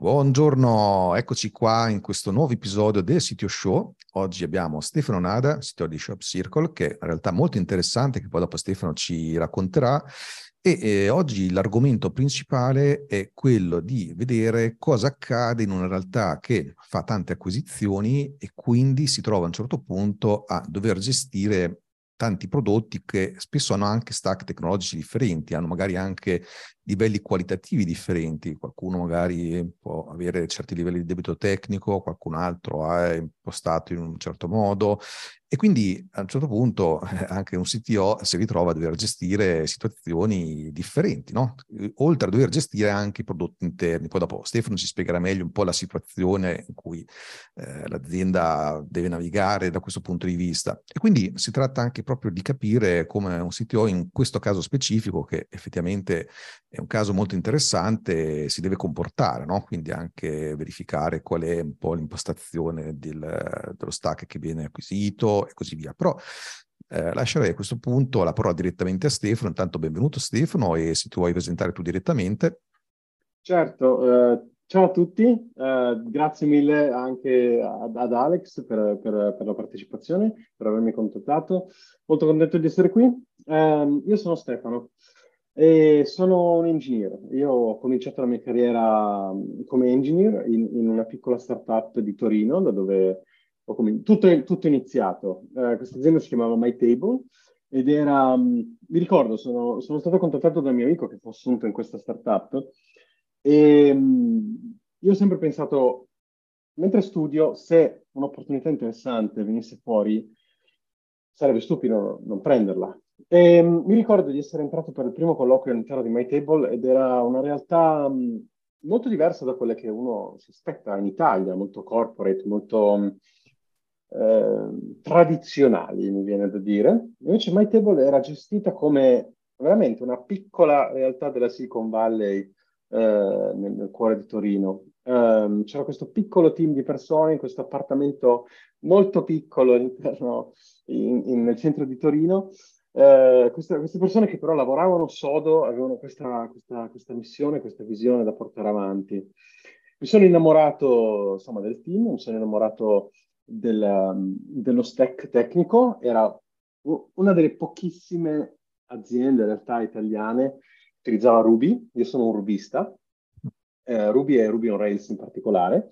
Buongiorno, eccoci qua in questo nuovo episodio del Sitio Show. Oggi abbiamo Stefano Nada, sito di Shop Circle, che è in realtà molto interessante, che poi dopo Stefano ci racconterà. E eh, oggi l'argomento principale è quello di vedere cosa accade in una realtà che fa tante acquisizioni e quindi si trova a un certo punto a dover gestire tanti prodotti che spesso hanno anche stack tecnologici differenti, hanno magari anche livelli qualitativi differenti, qualcuno magari può avere certi livelli di debito tecnico, qualcun altro è impostato in un certo modo e quindi a un certo punto anche un CTO si ritrova a dover gestire situazioni differenti, no? oltre a dover gestire anche i prodotti interni. Poi dopo Stefano ci spiegherà meglio un po' la situazione in cui eh, l'azienda deve navigare da questo punto di vista. E quindi si tratta anche proprio di capire come un CTO in questo caso specifico, che effettivamente è un caso molto interessante, si deve comportare, no? quindi anche verificare qual è un po' l'impostazione del, dello stack che viene acquisito e così via. Però eh, lascerei a questo punto la parola direttamente a Stefano. Intanto benvenuto Stefano e se tu vuoi presentare tu direttamente. Certo, eh, ciao a tutti, eh, grazie mille anche ad, ad Alex per, per, per, la partecipazione, per avermi contattato. Molto contento di essere qui. Ehm, io sono Stefano e sono un engineer. Io ho cominciato la mia carriera come engineer in, in una piccola startup di Torino, da dove com- tutto, tutto iniziato. Uh, questa azienda si chiamava MyTable ed era, mi ricordo, sono, sono, stato contattato da un mio amico che fu assunto in questa startup e io ho sempre pensato, mentre studio, se un'opportunità interessante venisse fuori, sarebbe stupido non prenderla. E, um, mi ricordo di essere entrato per il primo colloquio all'interno di MyTable ed era una realtà um, molto diversa da quelle che uno si aspetta in Italia, molto corporate, molto eh, tradizionali, mi viene da dire. Invece MyTable era gestita come veramente una piccola realtà della Silicon Valley eh, nel, nel, cuore di Torino. Um, c'era questo piccolo team di persone in questo appartamento molto piccolo all'interno, in, in, nel centro di Torino. Uh, queste, queste, persone che però lavoravano sodo avevano questa, questa, questa missione, questa visione da portare avanti. Mi sono innamorato insomma, del team, mi sono innamorato del, um, dello stack tecnico, era una delle pochissime aziende in realtà italiane che utilizzava Ruby, io sono un rubista, eh, Ruby e Ruby on Rails in particolare,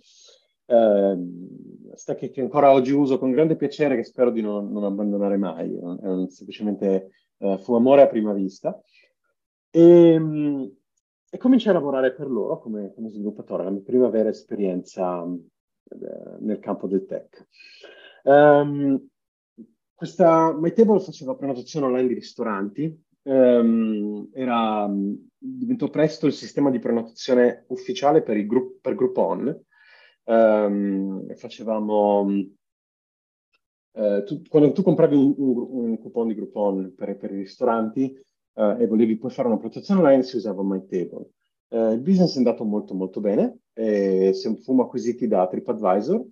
eh, stack che ancora oggi uso con grande piacere che spero di non, non abbandonare mai, è un, semplicemente eh, fu amore a prima vista. E, um, e cominciai a lavorare per loro come, come sviluppatore, la mia prima vera esperienza eh, nel campo del tech. Um, questa MyTable faceva prenotazione online di ristoranti, um, era, diventò presto il sistema di prenotazione ufficiale per, il gru- per Groupon. Um, facevamo Uh, tu, quando tu compravi un, un, un, coupon di Groupon per, per i ristoranti uh, e volevi poi fare una prenotazione online, si usava MyTable. Uh, il business è andato molto molto bene, e fummo acquisiti da TripAdvisor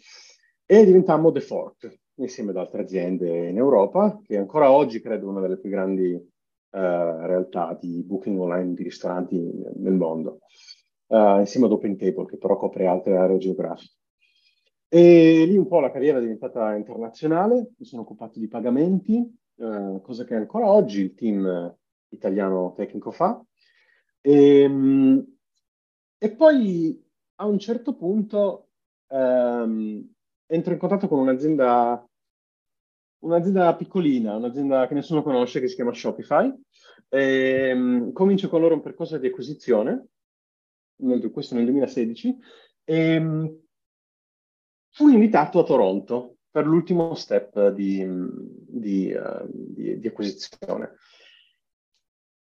e diventammo The Fork insieme ad altre aziende in Europa, che ancora oggi credo una delle più grandi uh, realtà di booking online di ristoranti nel mondo, uh, insieme ad OpenTable, che però copre altre aree geografiche. E lì un po' la carriera è diventata internazionale, mi sono occupato di pagamenti, uh, cosa che ancora oggi il team italiano tecnico fa. E, ehm, e poi a un certo punto ehm, entro in contatto con un'azienda, un'azienda piccolina, un'azienda che nessuno conosce, che si chiama Shopify. E, um, comincio con loro un percorso di acquisizione, nel, questo nel 2016, e fui invitato a Toronto per l'ultimo step di, di, uh, di, di acquisizione.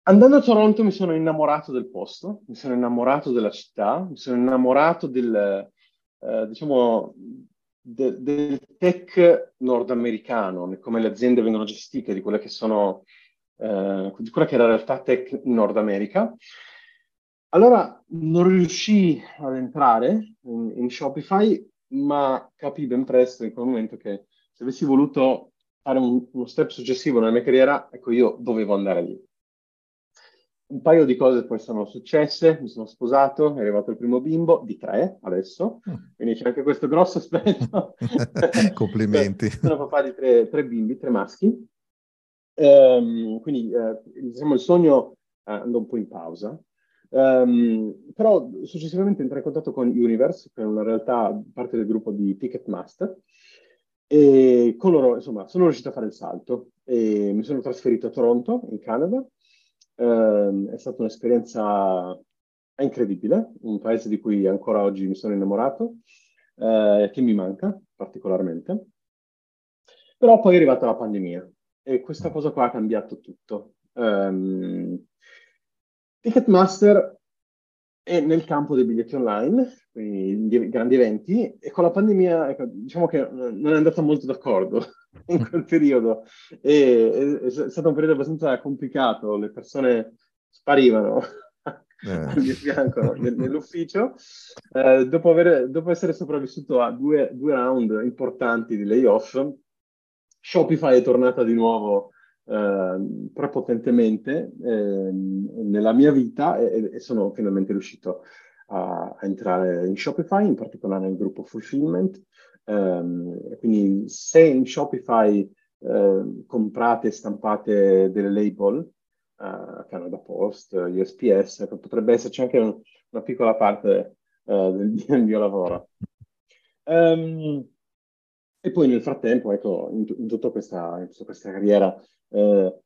Andando a Toronto mi sono innamorato del posto, mi sono innamorato della città, mi sono innamorato del, eh, diciamo, de, del tech nordamericano, come le aziende vengono gestite, di quella che sono, eh, di quella che è la realtà tech in Nord America. Allora non riuscii ad entrare in, in Shopify, ma capii ben presto in quel momento che se avessi voluto fare un, uno step successivo nella mia carriera, ecco, io dovevo andare lì. Un paio di cose poi sono successe, mi sono sposato, è arrivato il primo bimbo, di tre adesso, mm. quindi c'è anche questo grosso aspetto. Complimenti. sono papà di tre, tre bimbi, tre maschi. Um, quindi eh, diciamo il sogno eh, andò un po' in pausa. Um, però successivamente entrai in contatto con Universe, che è una realtà parte del gruppo di Ticketmaster, e con loro, insomma, sono riuscito a fare il salto e mi sono trasferito a Toronto, in Canada. Um, è stata un'esperienza incredibile, un paese di cui ancora oggi mi sono innamorato, uh, che mi manca particolarmente. Però poi è arrivata la pandemia e questa cosa qua ha cambiato tutto. Um, Ticketmaster è nel campo dei biglietti online, quindi grandi eventi, e con la pandemia ecco, diciamo che non è andata molto d'accordo in quel periodo. E, è, è stato un periodo abbastanza complicato, le persone sparivano eh. di fianco nell'ufficio. Eh, dopo, aver, dopo, essere sopravvissuto a due, due round importanti di layoff, Shopify è tornata di nuovo eh, prepotentemente eh, nella mia vita e, e, sono finalmente riuscito a, a, entrare in Shopify, in particolare nel gruppo Fulfillment. Eh, quindi se in Shopify ehm, comprate e stampate delle label, uh, Canada Post, USPS, potrebbe esserci anche un, una piccola parte uh, del, del, mio lavoro. Um, e poi nel frattempo, ecco, in, in, tutta, questa, in tutta questa carriera eh,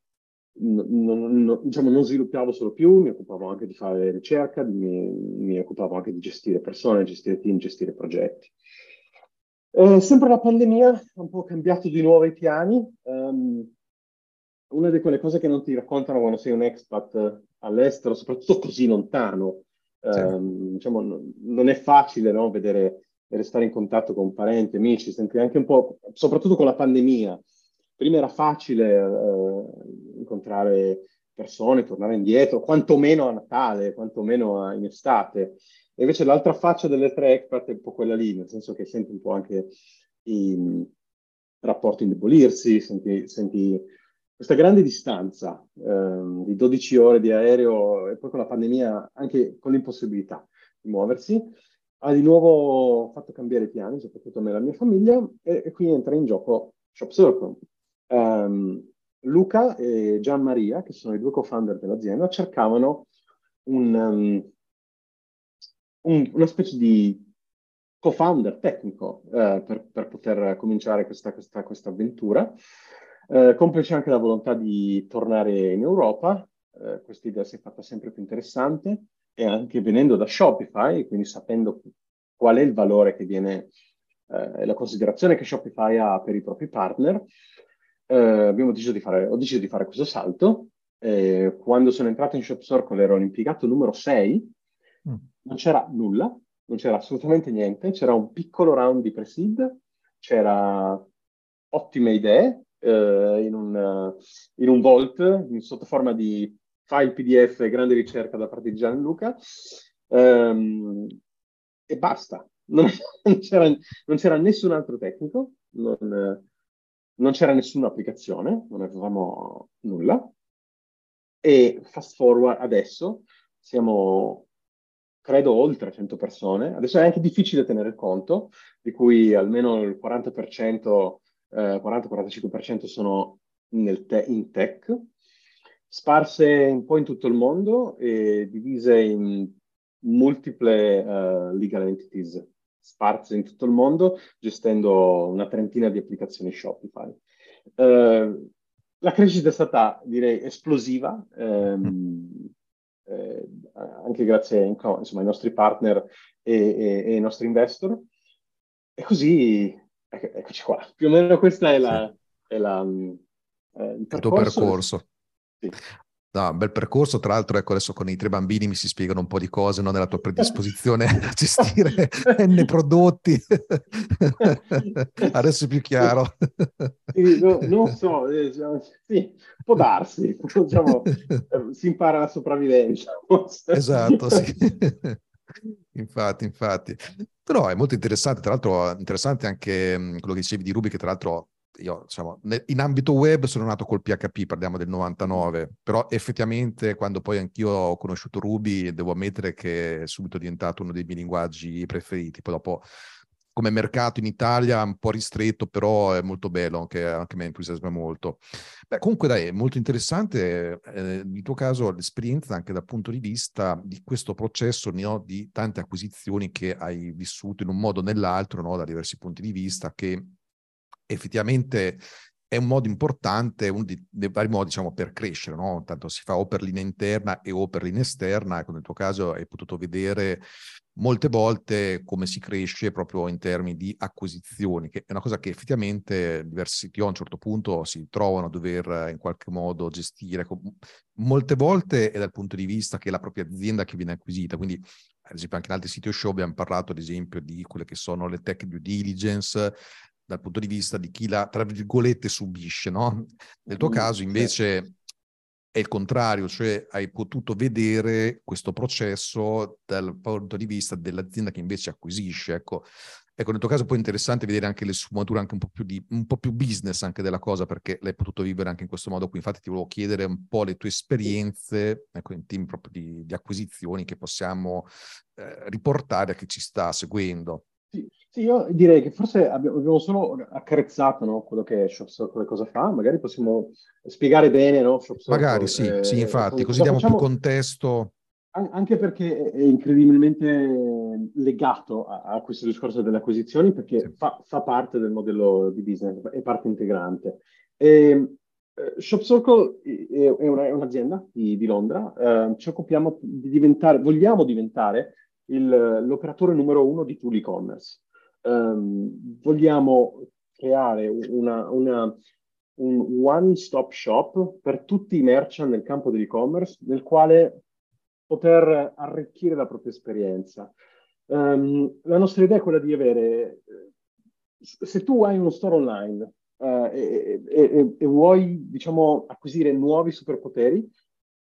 non, non, diciamo, non sviluppavo solo più, mi occupavo anche di fare ricerca, mi, mi occupavo anche di gestire persone, gestire team, gestire progetti. Eh, sempre la pandemia ha un po' cambiato di nuovo i piani. Um, una di quelle cose che non ti raccontano quando sei un expat all'estero, soprattutto così lontano, um, diciamo, non è facile no, vedere e restare in contatto con parenti, amici, sentire anche un po', soprattutto con la pandemia, prima era facile eh, incontrare persone, tornare indietro, quantomeno a Natale, quantomeno in estate. E invece l'altra faccia delle tre expert è un po' quella lì, nel senso che senti un po' anche i rapporti indebolirsi, senti, senti questa grande distanza ehm, di 12 ore di aereo e poi con la pandemia anche con l'impossibilità di muoversi, ha di nuovo fatto cambiare i piani, soprattutto me e alla mia famiglia, e, e qui entra in gioco Shop Circle, um, Luca e Gian Maria, che sono i due co-founder dell'azienda, cercavano un, um, un, una specie di co-founder tecnico uh, per, per, poter cominciare questa, questa, questa avventura. Uh, complice anche la volontà di tornare in Europa, uh, questa idea si è fatta sempre più interessante e anche venendo da Shopify, quindi sapendo qual è il valore che viene e la considerazione che Shopify ha per i propri partner, eh, abbiamo deciso di fare, ho deciso di fare questo salto. Eh, quando sono entrato in Shop Circle ero l'impiegato numero 6, mm. non c'era nulla, non c'era assolutamente niente, c'era un piccolo round di pre-seed, c'era ottime idee eh, in, un, in un vault, in sotto forma di file PDF grande ricerca da parte di Gianluca, ehm, e basta. Non, non, c'era, non, c'era, nessun altro tecnico, non, non c'era nessuna applicazione, non avevamo nulla. E fast forward adesso siamo, credo, oltre 100 persone. Adesso è anche difficile tenere conto, di cui almeno il 40%, eh, 40-45% sono te- in tech, sparse un po' in tutto il mondo e divise in multiple uh, legal entities sparse in tutto il mondo, gestendo una trentina di applicazioni Shopify. Eh, la crescita è stata, direi, esplosiva, ehm, eh, anche grazie insomma, ai nostri partner e, e, e, ai nostri investor. E così, ecco, eccoci qua. Più o meno questa è la... È la eh, il, il tuo percorso. Sì. No, bel percorso, tra l'altro ecco adesso con i tre bambini mi si spiegano un po' di cose no? nella tua predisposizione a gestire N prodotti, adesso è più chiaro. Sì, no, non so, eh, sì, può darsi, diciamo, eh, si impara la sopravvivenza. esatto, sì. infatti, infatti. Però è molto interessante, tra l'altro interessante anche quello che dicevi di Ruby, che tra l'altro io diciamo, in ambito web sono nato col PHP, parliamo del 99, però effettivamente quando poi anch'io ho conosciuto Ruby devo ammettere che è subito diventato uno dei miei linguaggi preferiti. Poi dopo come mercato in Italia un po' ristretto, però è molto bello, anche, anche me entusiasma molto. Beh, comunque dai, è molto interessante eh, nel tuo caso l'esperienza anche dal punto di vista di questo processo no, di tante acquisizioni che hai vissuto in un modo o nell'altro, no, da diversi punti di vista, che effettivamente è un modo importante, uno dei vari modi diciamo, per crescere, no? tanto si fa o per linea interna e o per linea esterna, ecco nel tuo caso hai potuto vedere molte volte come si cresce proprio in termini di acquisizioni, che è una cosa che effettivamente diversi CTO a un certo punto si trovano a dover in qualche modo gestire. Molte volte è dal punto di vista che è la propria azienda che viene acquisita, quindi ad esempio anche in altri siti show abbiamo parlato ad esempio di quelle che sono le tech due diligence, dal punto di vista di chi la, tra virgolette, subisce, no? Nel tuo mm, caso invece è il contrario, cioè hai potuto vedere questo processo dal punto di vista dell'azienda che invece acquisisce, ecco. Ecco, nel tuo caso poi è interessante vedere anche le sfumature anche un po' più di, un po' più business anche della cosa, perché l'hai potuto vivere anche in questo modo qui. Infatti ti volevo chiedere un po' le tue esperienze, ecco, in team proprio di, di acquisizioni che possiamo eh, riportare a chi ci sta seguendo. Sì, sì, io direi che forse abbiamo, solo accarezzato no, quello che è ShopCircle e cosa fa, magari possiamo spiegare bene no, ShopCircle. Magari sì, eh, sì infatti, così diamo facciamo, più contesto. Anche perché è incredibilmente legato a, a questo discorso delle acquisizioni, perché sì. fa, fa, parte del modello di business, è parte integrante. E, eh, ShopCircle è, una, è un'azienda di, di Londra, eh, ci occupiamo di diventare, vogliamo diventare il, l'operatore numero uno di tool e-commerce. Um, vogliamo creare una, una, un one-stop shop per tutti i merchant nel campo dell'e-commerce, nel quale poter arricchire la propria esperienza. Um, la nostra idea è quella di avere, se tu hai uno store online uh, e, e, e, vuoi, diciamo, acquisire nuovi superpoteri,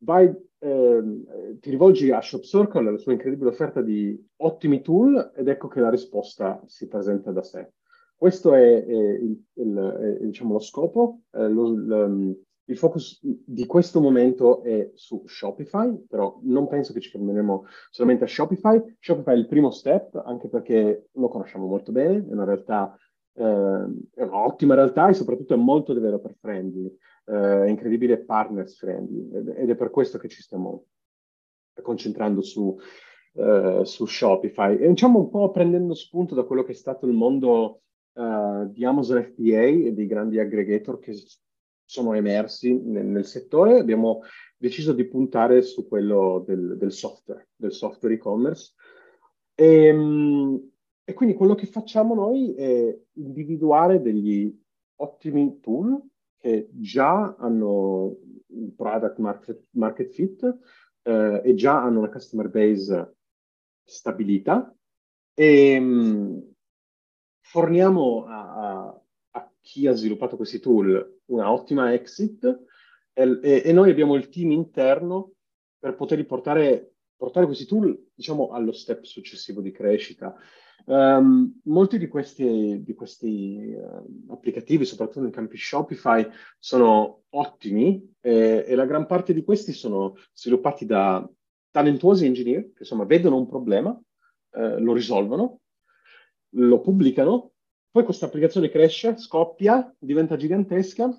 vai eh, ti rivolgi a ShopCircle, alla sua incredibile offerta di ottimi tool, ed ecco che la risposta si presenta da sé. Questo è, è, il, il, è diciamo, lo scopo. Eh, lo, l, il focus di questo momento è su Shopify, però non penso che ci fermeremo solamente a Shopify. Shopify è il primo step, anche perché lo conosciamo molto bene, è una realtà, eh, è un'ottima realtà e soprattutto è molto developer friendly eh, incredibile partners friendly ed è per questo che ci stiamo concentrando su, eh, su Shopify e diciamo un po' prendendo spunto da quello che è stato il mondo eh, di Amazon FBA e dei grandi aggregator che sono emersi nel, nel, settore, abbiamo deciso di puntare su quello del, del software, del software e-commerce. E, ehm, e quindi quello che facciamo noi è individuare degli ottimi tool che già hanno un product market, market fit eh, e già hanno una customer base stabilita e mh, mm, forniamo a, a, a, chi ha sviluppato questi tool una ottima exit e, e, e noi abbiamo il team interno per poter portare, portare questi tool diciamo allo step successivo di crescita. Um, molti di questi, di questi uh, applicativi, soprattutto in campi Shopify, sono ottimi e, e, la gran parte di questi sono sviluppati da talentuosi engineer che insomma vedono un problema, uh, lo risolvono, lo pubblicano, poi questa applicazione cresce, scoppia, diventa gigantesca,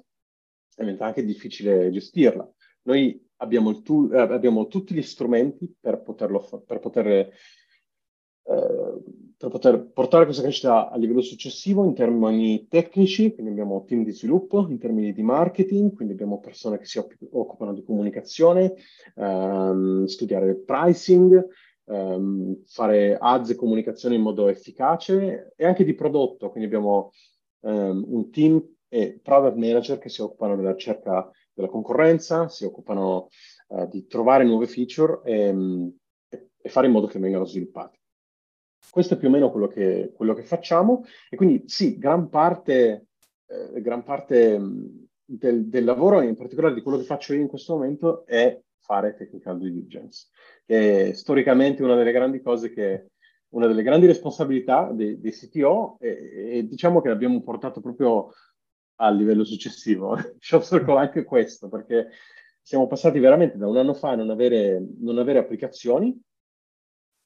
diventa anche difficile gestirla. Noi abbiamo, tool, eh, abbiamo tutti gli strumenti per, poterlo, per poter eh, per poter portare questa crescita a livello successivo in termini tecnici, quindi abbiamo team di sviluppo, in termini di marketing, quindi abbiamo persone che si occupano di comunicazione, ehm, studiare pricing, ehm, fare ads e comunicazione in modo efficace e anche di prodotto, quindi abbiamo ehm, un team e product manager che si occupano della ricerca della concorrenza, si occupano uh, di trovare nuove feature e, e, e, fare in modo che vengano sviluppati. Questo è più o meno quello che, quello che facciamo e quindi sì, gran parte, eh, gran parte del, del, lavoro, in particolare di quello che faccio io in questo momento, è fare technical due diligence, che è storicamente una delle grandi cose che una delle grandi responsabilità dei, dei CTO e, e, diciamo che l'abbiamo portato proprio al livello successivo. Shop Circle anche questo, perché siamo passati veramente da un anno fa a non avere, non avere applicazioni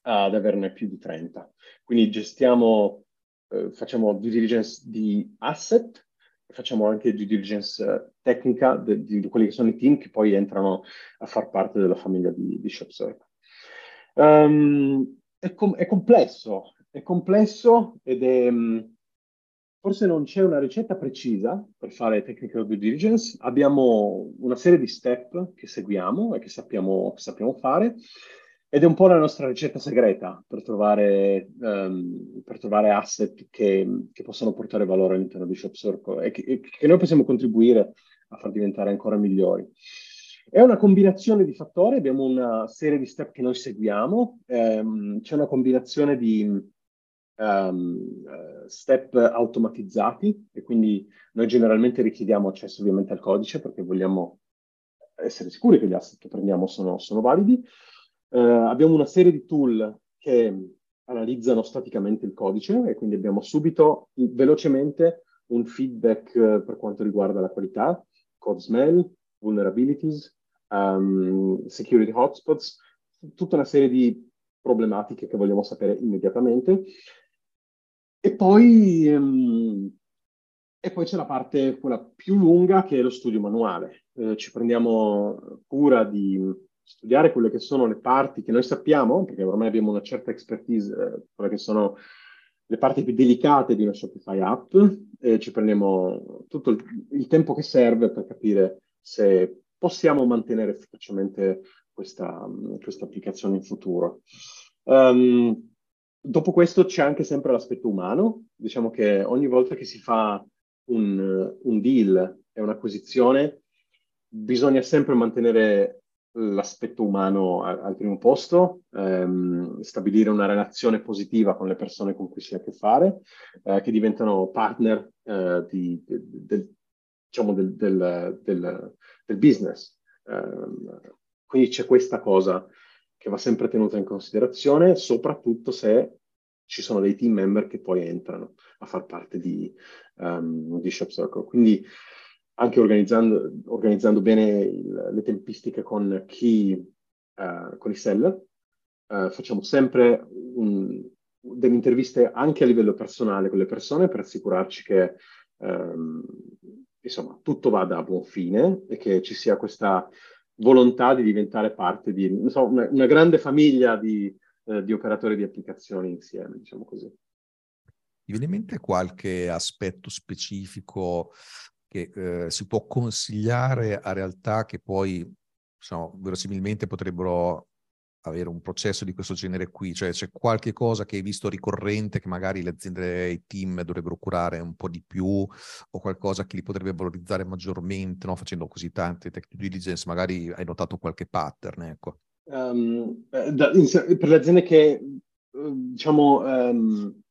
ad averne più di 30. Quindi gestiamo, eh, facciamo due diligence di asset, facciamo anche due diligence eh, tecnica di, di, quelli che sono i team che poi entrano a far parte della famiglia di, di ShopServe. Um, è, com- è, complesso, è complesso ed è... Um, forse non c'è una ricetta precisa per fare technical due diligence, abbiamo una serie di step che seguiamo e che sappiamo, che sappiamo fare ed è un po' la nostra ricetta segreta per trovare, um, per trovare asset che, che, possono portare valore all'interno di Shop Circle e che, che, noi possiamo contribuire a far diventare ancora migliori. È una combinazione di fattori, abbiamo una serie di step che noi seguiamo, um, c'è una combinazione di um, step automatizzati e quindi noi generalmente richiediamo accesso ovviamente al codice perché vogliamo essere sicuri che gli asset che prendiamo sono, sono validi. Uh, abbiamo una serie di tool che analizzano staticamente il codice e quindi abbiamo subito velocemente un feedback uh, per quanto riguarda la qualità, code smell, vulnerabilities, um, security hotspots, tutta una serie di problematiche che vogliamo sapere immediatamente. E poi, um, e poi c'è la parte, quella più lunga, che è lo studio manuale. Eh, ci prendiamo cura di studiare quelle che sono le parti che noi sappiamo, perché ormai abbiamo una certa expertise, eh, quelle che sono le parti più delicate di una Shopify app, e ci prendiamo tutto il, il tempo che serve per capire se possiamo mantenere efficacemente questa, questa applicazione in futuro. Um, dopo questo c'è anche sempre l'aspetto umano, diciamo che ogni volta che si fa un, un deal e un'acquisizione bisogna sempre mantenere l'aspetto umano al, al primo posto, ehm, stabilire una relazione positiva con le persone con cui si ha a che fare, eh, che diventano partner eh, di, de, de, diciamo del, del, del, del business. Um, quindi c'è questa cosa che va sempre tenuta in considerazione, soprattutto se ci sono dei team member che poi entrano a far parte di, um, di Shop Circle. Quindi anche organizzando, organizzando bene il, le tempistiche con chi, uh, con i seller. Uh, facciamo sempre un, delle interviste anche a livello personale con le persone per assicurarci che um, insomma, tutto vada a buon fine e che ci sia questa volontà di diventare parte di so, una, una, grande famiglia di, uh, di operatori di applicazioni insieme, diciamo così. Ti viene in mente qualche aspetto specifico che eh, si può consigliare a realtà che poi insomma, verosimilmente potrebbero avere un processo di questo genere qui? Cioè c'è qualche cosa che hai visto ricorrente che magari le aziende e i team dovrebbero curare un po' di più o qualcosa che li potrebbe valorizzare maggiormente, no? facendo così tante tech diligence, magari hai notato qualche pattern, ecco. Um, da, in, per le aziende che diciamo um,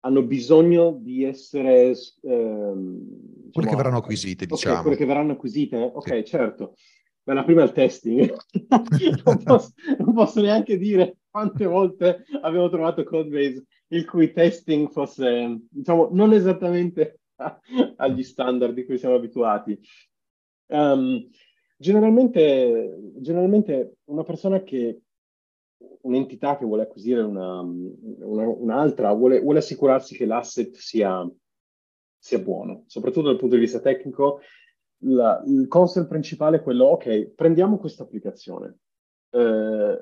hanno bisogno di essere... Ehm, diciamo, quelle che verranno acquisite, okay, diciamo. Quelle che verranno acquisite? Ok, sì. certo. Beh, la prima è il testing. non, posso, non, posso, neanche dire quante volte avevo trovato codebase il cui testing fosse, diciamo, non esattamente agli standard di cui siamo abituati. Um, generalmente, generalmente una persona che un'entità che vuole acquisire una, una, un'altra, vuole, vuole, assicurarsi che l'asset sia, sia, buono, soprattutto dal punto di vista tecnico. La, il concept principale è quello, ok, prendiamo questa applicazione, eh,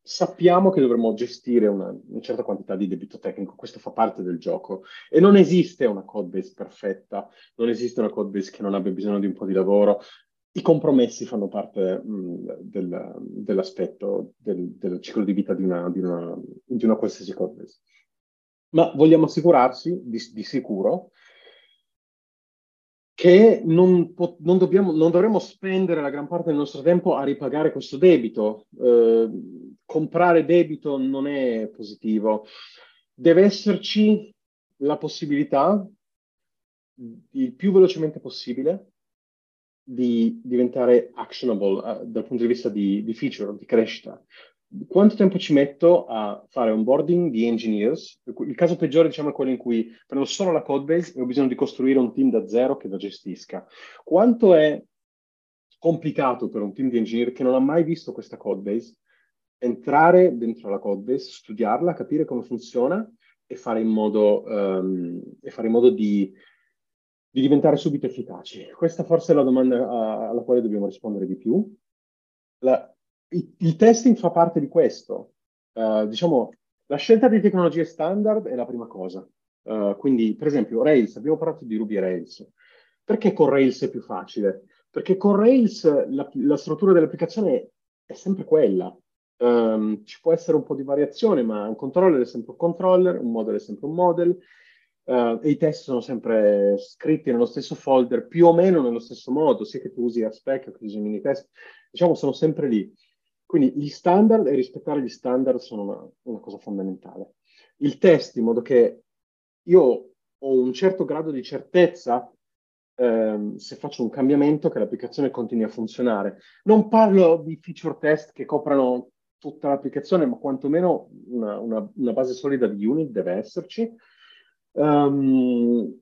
sappiamo che dovremmo gestire una, una, certa quantità di debito tecnico, questo fa parte del gioco. E non esiste una code base perfetta, non esiste una code base che non abbia bisogno di un po' di lavoro, i compromessi fanno parte mh, del, dell'aspetto del, del, ciclo di vita di una, di una, di una qualsiasi code Ma vogliamo assicurarsi di, di, sicuro che non, po- non, dobbiamo, non, dovremmo spendere la gran parte del nostro tempo a ripagare questo debito. Eh, comprare debito non è positivo. Deve esserci la possibilità, il più velocemente possibile, di diventare actionable uh, dal punto di vista di, di feature, di crescita quanto tempo ci metto a fare onboarding di engineers? Il caso peggiore, diciamo, è quello in cui prendo solo la codebase e ho bisogno di costruire un team da zero che la gestisca. Quanto è complicato per un team di engineer che non ha mai visto questa codebase entrare dentro la codebase, studiarla, capire come funziona e fare in modo, um, e fare in modo di, di, diventare subito efficaci? Questa forse è la domanda alla quale dobbiamo rispondere di più. La, il testing fa parte di questo. Uh, diciamo, la scelta di tecnologie standard è la prima cosa. Uh, quindi, per esempio, Rails, abbiamo parlato di Ruby Rails. Perché con Rails è più facile? Perché con Rails la, la struttura dell'applicazione è sempre quella. Um, ci può essere un po' di variazione, ma un controller è sempre un controller, un model è sempre un model, uh, e i test sono sempre scritti nello stesso folder, più o meno nello stesso modo, sia che tu usi Aspec o che usi Minitest, diciamo sono sempre lì. Quindi gli standard e rispettare gli standard sono una, una cosa fondamentale. Il test, in modo che io ho un certo grado di certezza ehm, se faccio un cambiamento che l'applicazione continui a funzionare. Non parlo di feature test che coprano tutta l'applicazione, ma quantomeno una, una, una base solida di unit deve esserci. Um,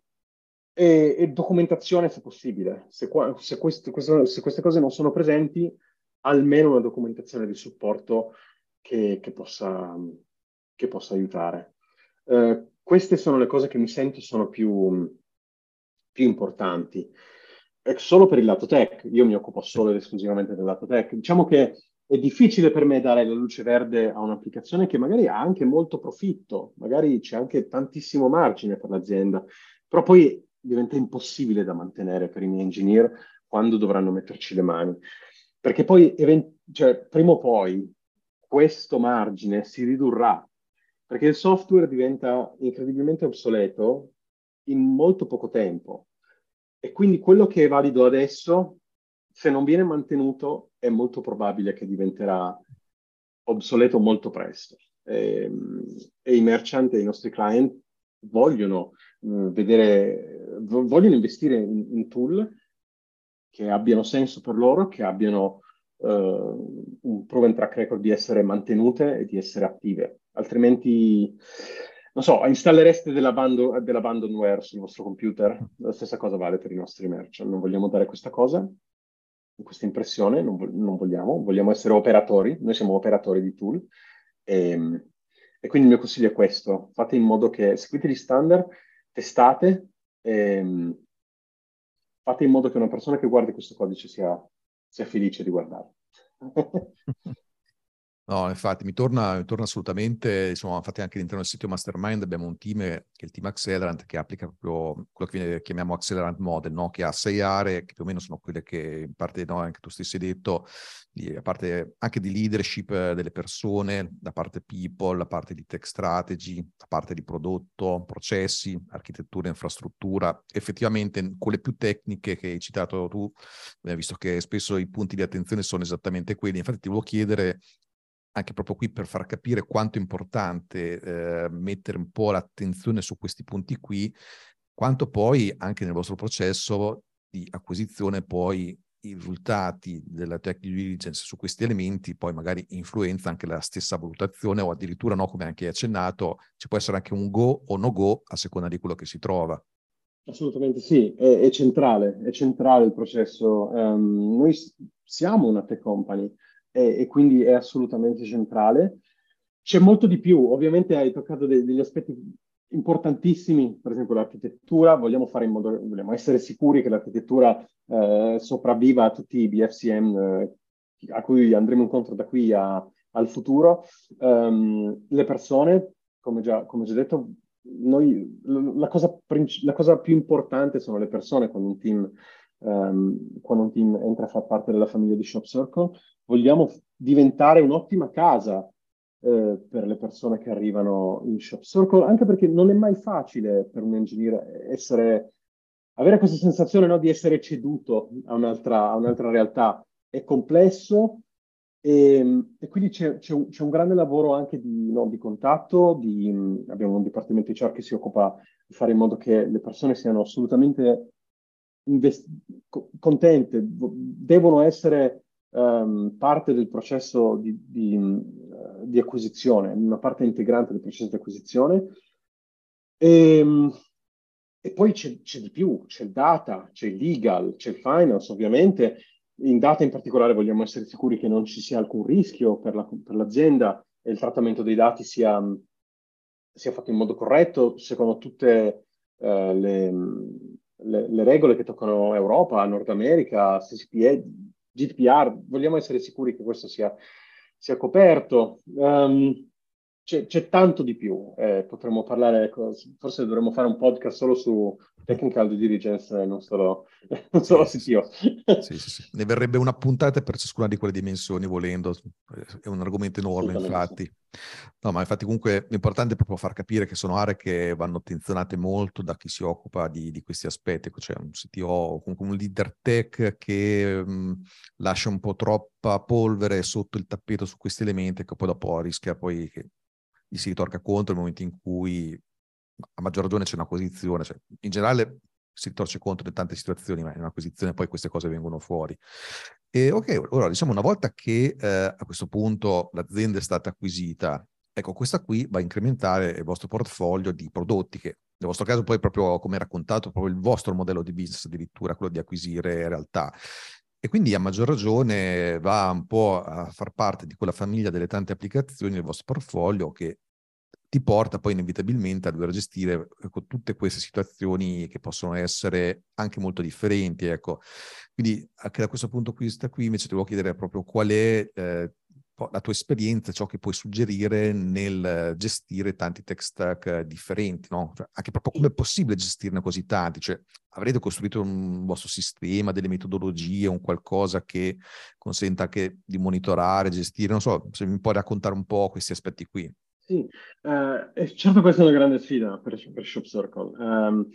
e, e, documentazione se possibile. Se, qua, se, queste, queste, se, queste, cose non sono presenti, almeno una documentazione di supporto che, che, possa, che possa, aiutare. Eh, queste sono le cose che mi sento sono più, più importanti. Eh, solo per il lato tech, io mi occupo solo ed esclusivamente del lato tech. Diciamo che è difficile per me dare la luce verde a un'applicazione che magari ha anche molto profitto, magari c'è anche tantissimo margine per l'azienda, però poi diventa impossibile da mantenere per i miei engineer quando dovranno metterci le mani. Perché poi, event- cioè, prima o poi, questo margine si ridurrà, perché il software diventa incredibilmente obsoleto in molto poco tempo. E quindi quello che è valido adesso, se non viene mantenuto, è molto probabile che diventerà obsoleto molto presto. E, ehm, e i merchant e i nostri client vogliono mh, vedere, vogliono investire in, in tool che abbiano senso per loro, che abbiano uh, un proven track record di essere mantenute e di essere attive. Altrimenti, non so, installereste dell'abandon, dell'abandonware sul vostro computer? La stessa cosa vale per i nostri merchant. Non vogliamo dare questa cosa, questa impressione, non, non vogliamo. Vogliamo essere operatori, noi siamo operatori di tool. E, ehm, e quindi il mio consiglio è questo, fate in modo che seguite gli standard, testate, e, ehm, fate in modo che una persona che guardi questo codice sia, sia felice di guardarlo. No, infatti mi torna, mi torna, assolutamente, insomma, infatti anche all'interno del sito Mastermind abbiamo un team che è il team Accelerant che applica proprio quello che chiamiamo Accelerant Model, no? che ha sei aree che più o meno sono quelle che in parte no, anche tu stessi hai detto, di, a parte anche di leadership delle persone, da parte people, la parte di tech strategy, la parte di prodotto, processi, architettura, infrastruttura, effettivamente quelle più tecniche che hai citato tu, eh, visto che spesso i punti di attenzione sono esattamente quelli, infatti ti volevo chiedere anche proprio qui per far capire quanto è importante eh, mettere un po' l'attenzione su questi punti qui, quanto poi anche nel vostro processo di acquisizione poi i risultati della tech due diligence su questi elementi poi magari influenza anche la stessa valutazione o addirittura no, come anche hai accennato, ci può essere anche un go o no go a seconda di quello che si trova. Assolutamente sì, è, è centrale, è centrale il processo. Um, noi siamo una tech company, e, e quindi è assolutamente centrale. C'è molto di più, ovviamente hai toccato de- degli aspetti importantissimi, per esempio l'architettura, vogliamo fare in modo, vogliamo essere sicuri che l'architettura eh, sopravviva a tutti i BFCM eh, a cui andremo incontro da qui a, al futuro. Um, le persone, come già, come già detto, noi, la, cosa, la, cosa, più importante sono le persone quando un team, um, quando un team entra a far parte della famiglia di Shop Circle vogliamo diventare un'ottima casa eh, per le persone che arrivano in Shop Circle, anche perché non è mai facile per un engineer essere avere questa sensazione no, di essere ceduto a un'altra, a un'altra realtà. È complesso e, e quindi c'è, c'è, un, c'è, un, grande lavoro anche di, no, di contatto, di, abbiamo un dipartimento di HR che si occupa di fare in modo che le persone siano assolutamente invest- contente, devono essere um, parte del processo di, di, uh, di, acquisizione, una parte integrante del processo di acquisizione. E, ehm, e poi c'è, c'è, di più, c'è il data, c'è il legal, c'è il finance ovviamente. In data in particolare vogliamo essere sicuri che non ci sia alcun rischio per, la, per l'azienda e il trattamento dei dati sia, sia fatto in modo corretto, secondo tutte uh, le, le, le, regole che toccano Europa, Nord America, CCPA, GDPR, vogliamo essere sicuri che questo sia, sia coperto. Um, c'è, c'è, tanto di più, eh, potremmo parlare, ecco, forse dovremmo fare un podcast solo su technical due diligence, non solo, non solo sì. Sì, sì, sì, Ne verrebbe una puntata per ciascuna di quelle dimensioni, volendo, è un argomento enorme, infatti. No, ma infatti comunque l'importante è proprio far capire che sono aree che vanno attenzionate molto da chi si occupa di, di questi aspetti, cioè un CTO, comunque un leader tech che mh, lascia un po' troppa polvere sotto il tappeto su questi elementi che poi dopo rischia poi che gli si ritorca contro nel momento in cui a maggior ragione c'è un'acquisizione, cioè, in generale si ritorce contro in tante situazioni, ma in un'acquisizione poi queste cose vengono fuori. E ok, ora diciamo una volta che eh, a questo punto l'azienda è stata acquisita, ecco, questa qui va a incrementare il vostro portfolio di prodotti che nel vostro caso poi proprio come raccontato, proprio il vostro modello di business addirittura, quello di acquisire realtà. E quindi a maggior ragione va un po' a far parte di quella famiglia delle tante applicazioni del vostro portfolio che ti porta poi inevitabilmente a dover gestire ecco, tutte queste situazioni che possono essere anche molto differenti. Ecco. Quindi anche da questo punto di vista qui invece ti volevo chiedere proprio qual è eh, la tua esperienza, ciò che puoi suggerire nel gestire tanti tech stack differenti, no? Cioè, anche proprio come è possibile gestirne così tanti? Cioè, avrete costruito un vostro sistema, delle metodologie, un qualcosa che consenta anche di monitorare, gestire, non so, se mi puoi raccontare un po' questi aspetti qui. Sì, eh, certo questa è una grande sfida per, per Shop Circle. Um,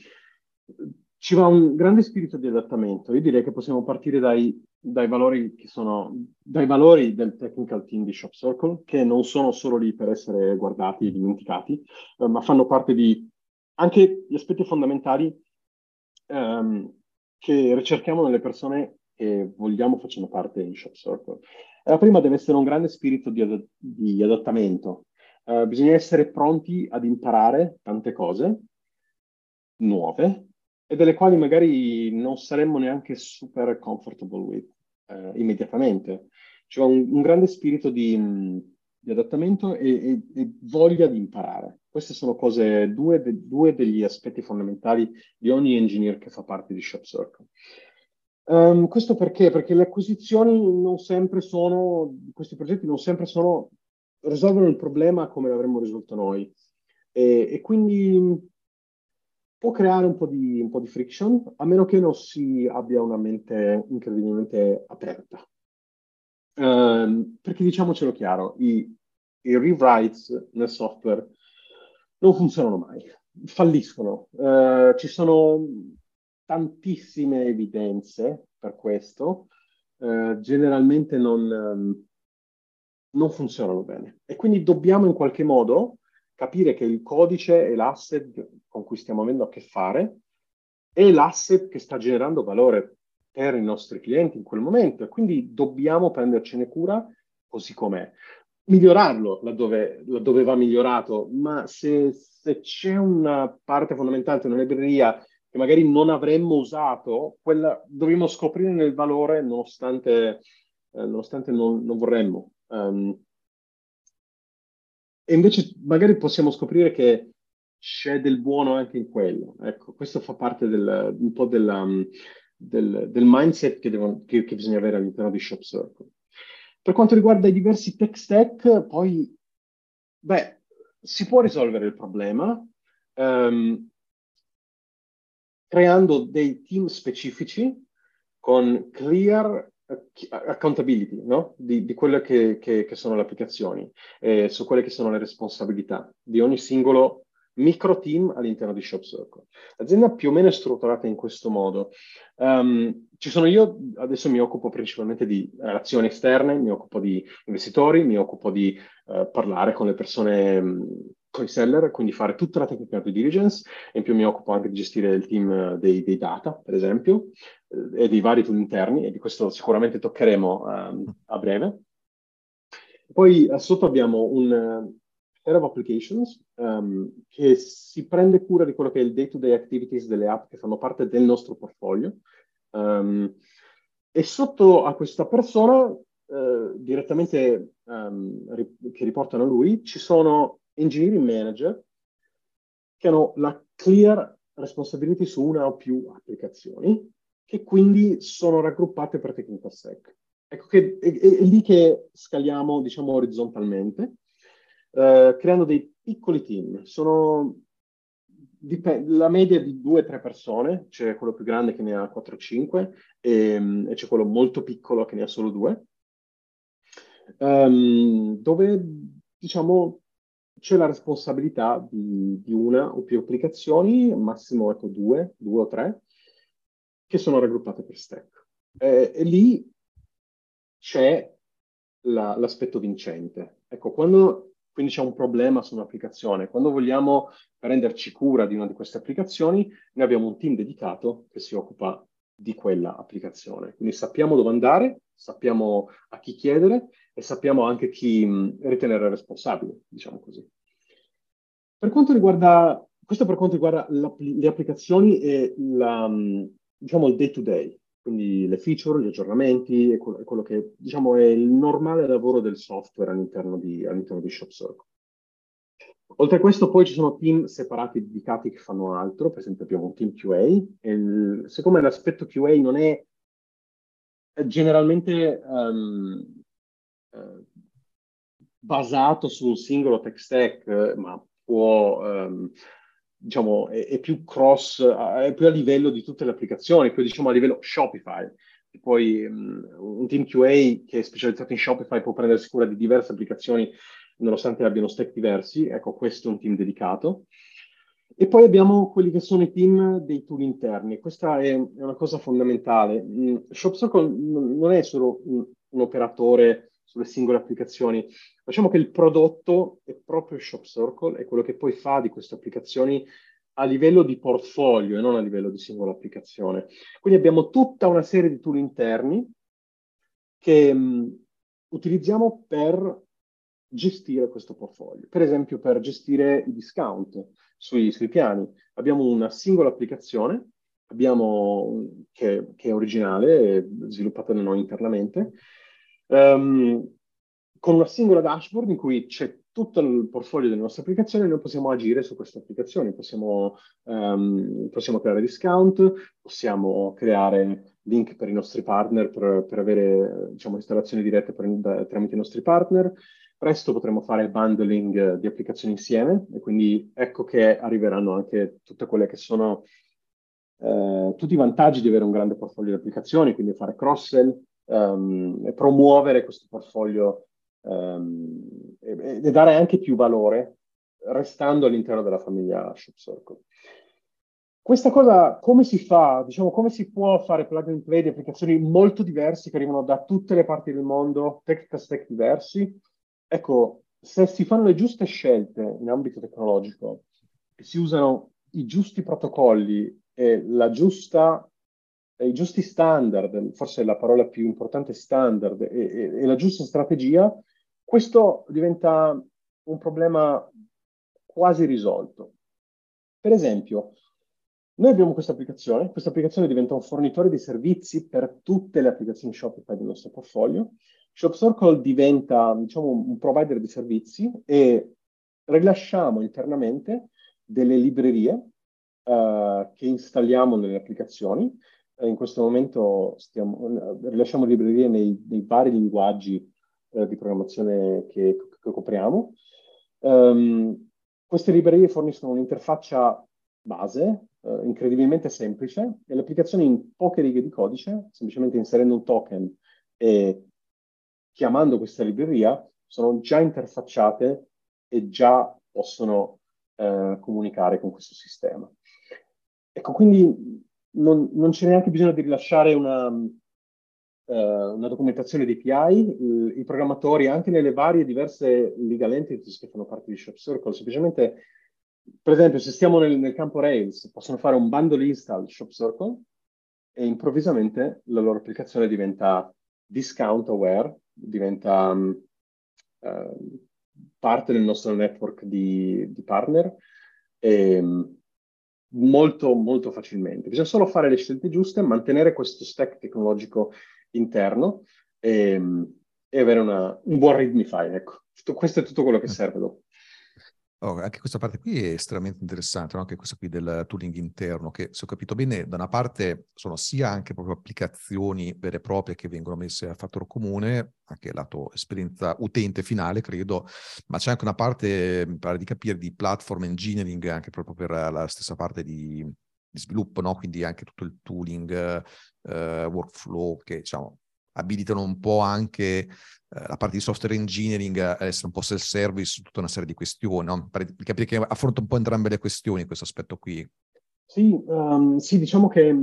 ci va un grande spirito di adattamento. Io direi che possiamo partire dai, dai, valori sono, dai valori del technical team di Shop Circle, che non sono solo lì per essere guardati e dimenticati, eh, ma fanno parte di anche gli aspetti fondamentali um, che ricerchiamo nelle persone che vogliamo facciano parte di Shop Circle. La prima deve essere un grande spirito di, ad- di adattamento, Uh, bisogna essere pronti ad imparare tante cose nuove e delle quali magari non saremmo neanche super comfortable with uh, immediatamente. C'è un, un, grande spirito di, di adattamento e, e, e, voglia di imparare. Queste sono cose, due, de, due, degli aspetti fondamentali di ogni engineer che fa parte di Shop Circle. Um, questo perché? Perché le acquisizioni non sempre sono, questi progetti non sempre sono risolvono il problema come l'avremmo risolto noi. E, e quindi può creare un po, di, un po' di friction, a meno che non si abbia una mente incredibilmente aperta. Um, perché diciamocelo chiaro, i, i, rewrites nel software non funzionano mai, falliscono. Uh, ci sono tantissime evidenze per questo. Uh, generalmente non, um, non funzionano bene. E quindi dobbiamo in qualche modo capire che il codice è l'asset con cui stiamo avendo a che fare, è l'asset che sta generando valore per i nostri clienti in quel momento e quindi dobbiamo prendercene cura così com'è. Migliorarlo laddove, laddove va migliorato, ma se, se c'è una parte fondamentale di una libreria che magari non avremmo usato, quella dobbiamo scoprire nel valore nonostante, eh, nonostante non, non vorremmo. Um, e invece magari possiamo scoprire che c'è del buono anche in quello. Ecco, questo fa parte del, un po' della, um, del, del, mindset che, devono, che, che, bisogna avere all'interno di Shop Circle. Per quanto riguarda i diversi tech stack, poi, beh, si può risolvere il problema um, creando dei team specifici con clear accountability no? di, di, quelle che, che, che, sono le applicazioni, eh, su quelle che sono le responsabilità di ogni singolo micro team all'interno di Shop Circle. L'azienda più o meno è strutturata in questo modo. Um, ci sono io, adesso mi occupo principalmente di relazioni esterne, mi occupo di investitori, mi occupo di uh, parlare con le persone, um, con i seller, quindi fare tutta la tecnica di diligence e in più mi occupo anche di gestire il team dei, dei data, per esempio, eh, e dei vari tool interni e di questo sicuramente toccheremo um, a breve. Poi uh, sotto abbiamo un Head of Applications, um, che si prende cura di quello che è il day-to-day activities delle app che fanno parte del nostro portfolio. Um, e sotto a questa persona, uh, direttamente che riportano lui, ci sono engineering manager che hanno la clear responsibility su una o più applicazioni, che quindi sono raggruppate per technical stack. Ecco che è, è, lì che scaliamo, diciamo, orizzontalmente eh, creando dei piccoli team. Sono la media di due o tre persone, c'è quello più grande che ne ha 4-5 e, e, c'è quello molto piccolo che ne ha solo due, um, dove diciamo c'è la responsabilità di, di, una o più applicazioni, massimo ecco due, due o tre, che sono raggruppate per stack. Eh, e lì c'è la, l'aspetto vincente. Ecco, quando quindi c'è un problema su un'applicazione. Quando vogliamo prenderci cura di una di queste applicazioni, noi abbiamo un team dedicato che si occupa di quella applicazione. Quindi sappiamo dove andare, sappiamo a chi chiedere e sappiamo anche chi ritenere responsabile, diciamo così. Per quanto riguarda, questo per quanto riguarda le applicazioni e la, diciamo, il day-to-day quindi le feature, gli aggiornamenti e quello, quello che diciamo è il normale lavoro del software all'interno di, all'interno di ShopCircle. Oltre a questo poi ci sono team separati dedicati che fanno altro, per esempio abbiamo un team QA, e il, siccome l'aspetto QA non è generalmente um, basato su un singolo tech stack, ma può um, diciamo, è, è, più cross, è più a livello di tutte le applicazioni, poi diciamo a livello Shopify. E poi um, un team QA che è specializzato in Shopify può prendersi cura di diverse applicazioni nonostante abbiano stack diversi. Ecco, questo è un team dedicato. E poi abbiamo quelli che sono i team dei tool interni. Questa è, una cosa fondamentale. Mm, ShopCircle non è solo un, un operatore sulle singole applicazioni. Facciamo che il prodotto è proprio Shop Circle, è quello che poi fa di queste applicazioni a livello di portfolio e non a livello di singola applicazione. Quindi abbiamo tutta una serie di tool interni che mh, utilizziamo per gestire questo portfolio. Per esempio, per gestire i discount sui, sui piani. Abbiamo una singola applicazione abbiamo, che, che, è originale, sviluppata da noi internamente, Um, con una singola dashboard in cui c'è tutto il portfolio delle nostre applicazioni, noi possiamo agire su queste applicazioni, possiamo, um, possiamo creare discount, possiamo creare link per i nostri partner per, per avere diciamo, installazioni dirette per, da, tramite i nostri partner. Presto potremo fare bundling di applicazioni insieme e quindi ecco che arriveranno anche tutte quelle che sono eh, tutti i vantaggi di avere un grande portfolio di applicazioni, quindi fare cross-sell, um, promuovere questo portfolio um, e, e, dare anche più valore restando all'interno della famiglia Shop. Questa cosa come si fa? Diciamo, come si può fare plug and play di applicazioni molto diverse che arrivano da tutte le parti del mondo, technical stack diversi? Ecco, se si fanno le giuste scelte in ambito tecnologico, si usano i giusti protocolli e la giusta i giusti standard, forse la parola più importante standard, e, e, e la giusta strategia, questo diventa un problema quasi risolto. Per esempio, noi abbiamo questa applicazione, questa applicazione diventa un fornitore di servizi per tutte le applicazioni Shopify del nostro portfolio. ShopCircle diventa, diciamo, un provider di servizi e rilasciamo internamente delle librerie uh, che installiamo nelle applicazioni in questo momento stiamo, eh, rilasciamo librerie nei, nei vari linguaggi eh, di programmazione che, che copriamo. Um, queste librerie forniscono un'interfaccia base, uh, incredibilmente semplice, e le applicazioni in poche righe di codice, semplicemente inserendo un token e chiamando questa libreria, sono già interfacciate e già possono eh, comunicare con questo sistema. Ecco, quindi non, non c'è neanche bisogno di rilasciare una, uh, una documentazione API, I, programmatori anche nelle varie diverse legal entities che fanno parte di Shop Circle, semplicemente, per esempio, se stiamo nel, nel campo Rails, possono fare un bundle install Shop Circle e improvvisamente la loro applicazione diventa discount aware, diventa um, uh, parte del nostro network di, di partner. E, um, molto, molto facilmente. Bisogna solo fare le scelte giuste, mantenere questo stack tecnologico interno e, e avere una, un buon readme file. Ecco, tutto, questo è tutto quello che serve dopo. Oh, anche questa parte qui è estremamente interessante, no? anche questa qui del tooling interno, che se ho capito bene, da una parte sono sia anche proprio applicazioni vere e proprie che vengono messe a fattore comune, anche lato esperienza utente finale, credo, ma c'è anche una parte, mi pare di capire, di platform engineering, anche proprio per la stessa parte di, di sviluppo, no? quindi anche tutto il tooling, uh, workflow che diciamo abilitano un po' anche eh, la parte di software engineering a essere un po' self-service su tutta una serie di questioni, no? per capire che affronta un po' entrambe le questioni questo aspetto qui. Sì, um, sì diciamo che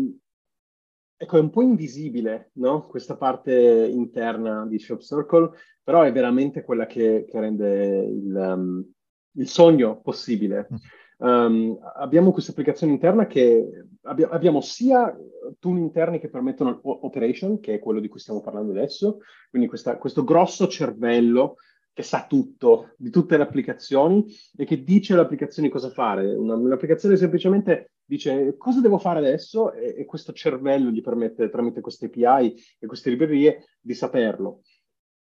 ecco, è un po' invisibile no? questa parte interna di Shop Circle, però è veramente quella che, che rende il, um, il, sogno possibile. Mm. Um, abbiamo questa applicazione interna che abbi- abbiamo sia tool interni che permettono operation, che è quello di cui stiamo parlando adesso, quindi questa, questo grosso cervello che sa tutto di tutte le applicazioni e che dice alle applicazioni cosa fare. Una, un'applicazione semplicemente dice cosa devo fare adesso e, e questo cervello gli permette tramite queste API e queste librerie di saperlo.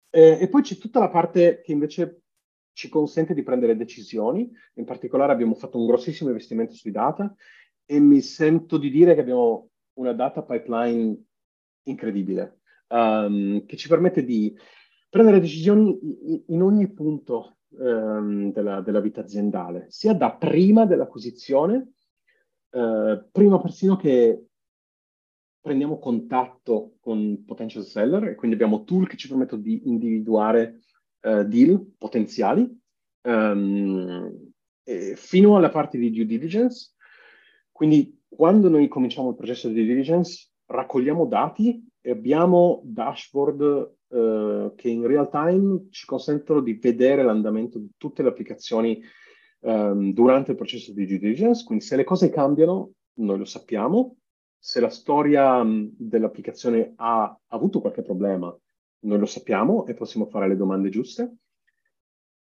E, e poi c'è tutta la parte che invece ci consente di prendere decisioni. In particolare abbiamo fatto un grossissimo investimento sui data e mi sento di dire che abbiamo una data pipeline incredibile um, che ci permette di prendere decisioni in ogni punto um, della, della, vita aziendale, sia da prima dell'acquisizione, uh, prima persino che prendiamo contatto con potential seller e quindi abbiamo tool che ci permettono di individuare uh, deal potenziali, um, fino alla parte di due diligence. Quindi quando noi cominciamo il processo di due diligence, raccogliamo dati e abbiamo dashboard uh, che in real time ci consentono di vedere l'andamento di tutte le applicazioni um, durante il processo di due diligence. Quindi se le cose cambiano, noi lo sappiamo. Se la storia dell'applicazione ha avuto qualche problema, noi lo sappiamo e possiamo fare le domande giuste.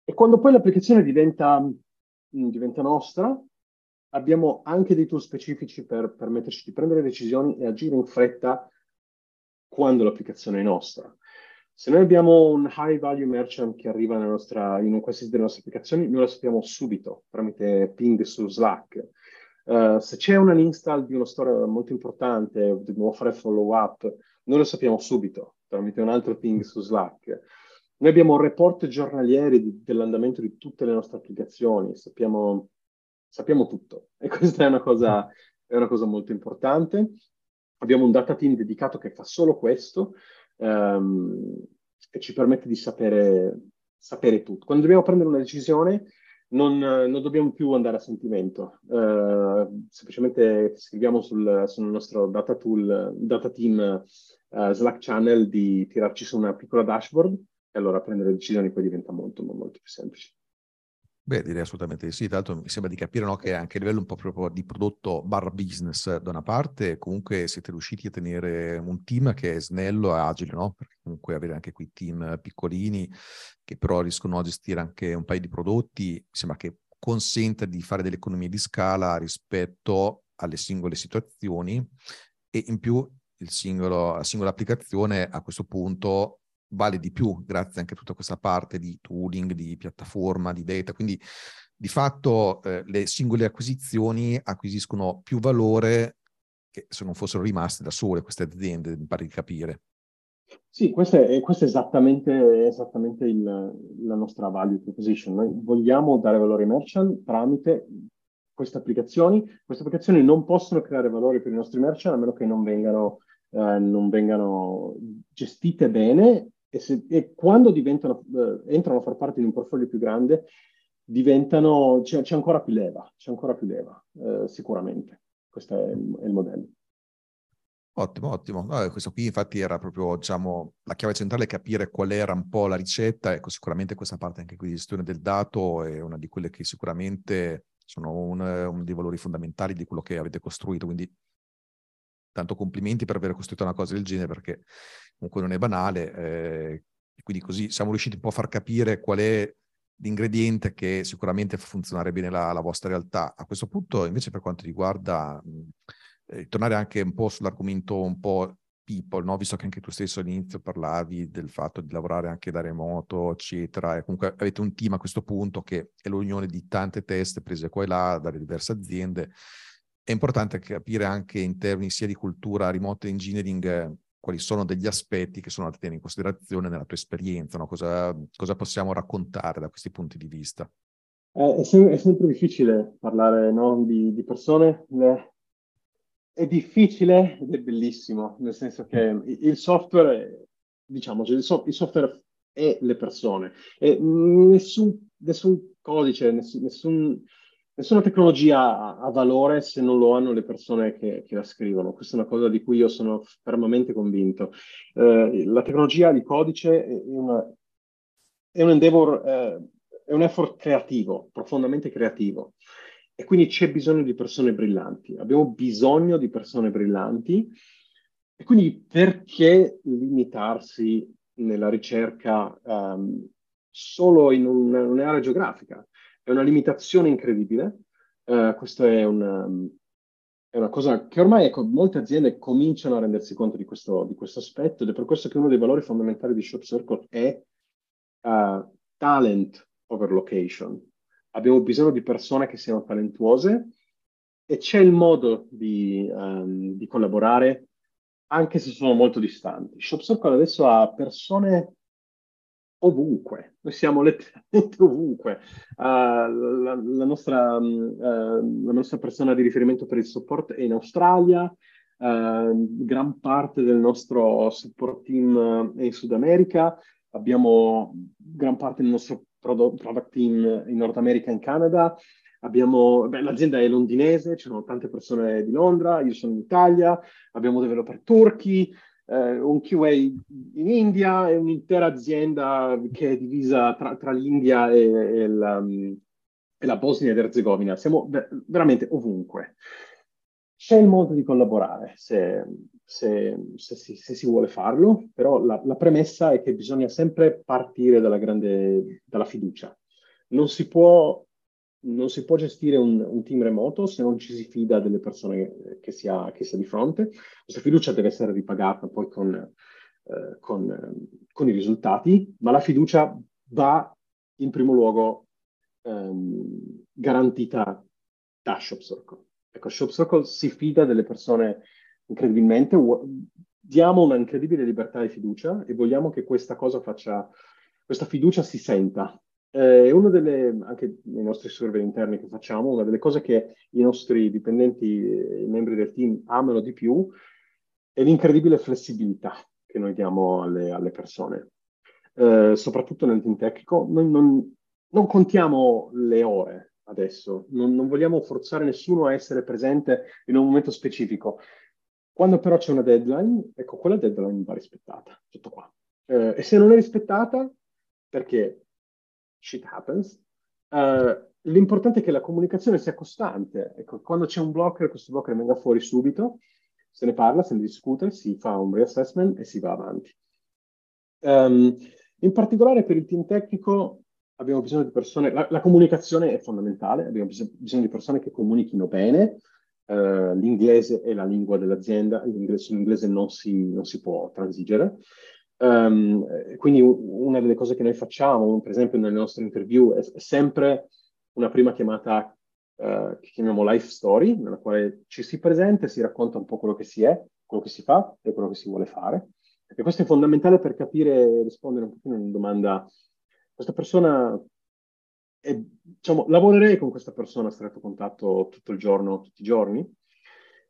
E quando poi l'applicazione diventa, mm, diventa nostra, abbiamo anche dei tool specifici per permetterci di prendere decisioni e agire in fretta quando l'applicazione è nostra. Se noi abbiamo un high value merchant che arriva nostra, in un qualsiasi delle nostre applicazioni, noi lo sappiamo subito tramite ping su Slack. Uh, se c'è un install di uno store molto importante, dobbiamo fare follow up, noi lo sappiamo subito tramite un altro ping su Slack. Noi abbiamo report giornalieri di, dell'andamento di tutte le nostre applicazioni, sappiamo, sappiamo tutto e questa è una, cosa, è una, cosa, molto importante. Abbiamo un data team dedicato che fa solo questo um, e ci permette di sapere, sapere, tutto. Quando dobbiamo prendere una decisione non, non dobbiamo più andare a sentimento, uh, semplicemente scriviamo sul, sul, nostro data tool, data team uh, Slack channel di tirarci su una piccola dashboard e allora prendere decisioni poi diventa molto, molto più semplice. Beh, direi assolutamente sì. Tra l'altro mi sembra di capire no, che anche a livello un po' proprio di prodotto bar business da una parte, comunque siete riusciti a tenere un team che è snello e agile, no? Perché comunque avere anche quei team piccolini che però riescono a gestire anche un paio di prodotti, mi sembra che consenta di fare delle economie di scala rispetto alle singole situazioni e in più singolo, la singola applicazione a questo punto vale di più grazie anche a tutta questa parte di tooling, di piattaforma, di data. Quindi di fatto eh, le singole acquisizioni acquisiscono più valore che se non fossero rimaste da sole queste aziende, mi pare di capire. Sì, questo è, questo è esattamente, esattamente il, la nostra value proposition. Noi vogliamo dare valore ai merchant tramite queste applicazioni. Queste applicazioni non possono creare valore per i nostri merchant a meno che non vengano, eh, non vengano gestite bene e, se, e quando eh, entrano a far parte di un portfolio più grande, diventano, c'è, c'è, ancora più leva, c'è ancora più leva, eh, sicuramente. Questo è il, è il modello. Ottimo, ottimo. No, questo qui infatti era proprio, diciamo, la chiave centrale capire qual era un po' la ricetta. Ecco, sicuramente questa parte anche qui di gestione del dato è una di quelle che sicuramente sono un, uno dei valori fondamentali di quello che avete costruito. Quindi tanto complimenti per aver costruito una cosa del genere perché comunque non è banale. Eh, quindi così siamo riusciti un po' a far capire qual è l'ingrediente che sicuramente fa funzionare bene la, la vostra realtà. A questo punto invece per quanto riguarda... Eh, tornare anche un po' sull'argomento un po' people, no? visto che anche tu stesso all'inizio parlavi del fatto di lavorare anche da remoto, eccetera, e comunque avete un team a questo punto che è l'unione di tante teste prese qua e là dalle diverse aziende. È importante capire anche in termini sia di cultura remote engineering eh, quali sono degli aspetti che sono da tenere in considerazione nella tua esperienza, no? cosa, cosa, possiamo raccontare da questi punti di vista? Eh, è, sem- è, sempre difficile parlare no? di, di, persone, le, è difficile ed è bellissimo, nel senso che il software, diciamo, il, software è le persone e nessun, nessun codice, nessun, nessun, nessuna tecnologia ha valore se non lo hanno le persone che, che, la scrivono. Questa è una cosa di cui io sono fermamente convinto. Eh, la tecnologia di codice è, una, è un endeavor, eh, è un effort creativo, profondamente creativo. E quindi c'è bisogno di persone brillanti. Abbiamo bisogno di persone brillanti. E quindi perché limitarsi nella ricerca um, solo in un, un'area geografica? È una limitazione incredibile. Uh, questa è una, è una, cosa che ormai ecco, molte aziende cominciano a rendersi conto di questo, di questo, aspetto ed è per questo che uno dei valori fondamentali di Shop Circle è uh, talent over location abbiamo bisogno di persone che siano talentuose e c'è il modo di, um, di collaborare anche se sono molto distanti. Shop Circle adesso ha persone ovunque, noi siamo letteralmente ovunque. Uh, la, la, nostra, uh, la, nostra, persona di riferimento per il support è in Australia, uh, gran parte del nostro support team è in Sud America, abbiamo gran parte del nostro product team in Nord America e in Canada. Abbiamo, beh, l'azienda è londinese, ci sono tante persone di Londra, io sono in Italia, abbiamo developer turchi, eh, un QA in India e un'intera azienda che è divisa tra, tra l'India e, e, la, e, la, Bosnia ed Erzegovina. Siamo veramente ovunque. C'è il modo di collaborare se, se, se, si, se si, vuole farlo, però la, la, premessa è che bisogna sempre partire dalla, grande, dalla fiducia. Non si può, non si può gestire un, un, team remoto se non ci si fida delle persone che si, ha, che si ha di fronte. Questa fiducia deve essere ripagata poi con, eh, con, con i risultati, ma la fiducia va in primo luogo ehm, garantita da Shop Circle. Ecco, Shop Circle si fida delle persone incredibilmente, diamo una incredibile libertà e fiducia e vogliamo che questa cosa faccia, questa fiducia si senta. Eh, una delle, anche nei nostri survey interni che facciamo, una delle cose che i nostri dipendenti, i membri del team amano di più è l'incredibile flessibilità che noi diamo alle, alle persone. Eh, soprattutto nel team tecnico, noi non, non contiamo le ore adesso, non, non, vogliamo forzare nessuno a essere presente in un momento specifico. Quando però c'è una deadline, ecco, quella deadline va rispettata, tutto qua. Eh, e se non è rispettata, perché shit happens, eh, l'importante è che la comunicazione sia costante. Ecco, quando c'è un blocker, questo blocker venga fuori subito, se ne parla, se ne discute, si fa un reassessment e si va avanti. Um, in particolare per il team tecnico abbiamo bisogno di persone, la, la comunicazione è fondamentale, abbiamo bis- bisogno di persone che comunichino bene, Uh, l'inglese è la lingua dell'azienda, l'inglese, sull'inglese non si, non si può transigere. Um, quindi una delle cose che noi facciamo, per esempio nelle nostre interview, è, è sempre una prima chiamata uh, che chiamiamo life story, nella quale ci si presenta e si racconta un po' quello che si è, quello che si fa e quello che si vuole fare. E questo è fondamentale per capire e rispondere un pochino a una domanda. Questa persona e, diciamo, lavorerei con questa persona a stretto contatto tutto il giorno, tutti i giorni?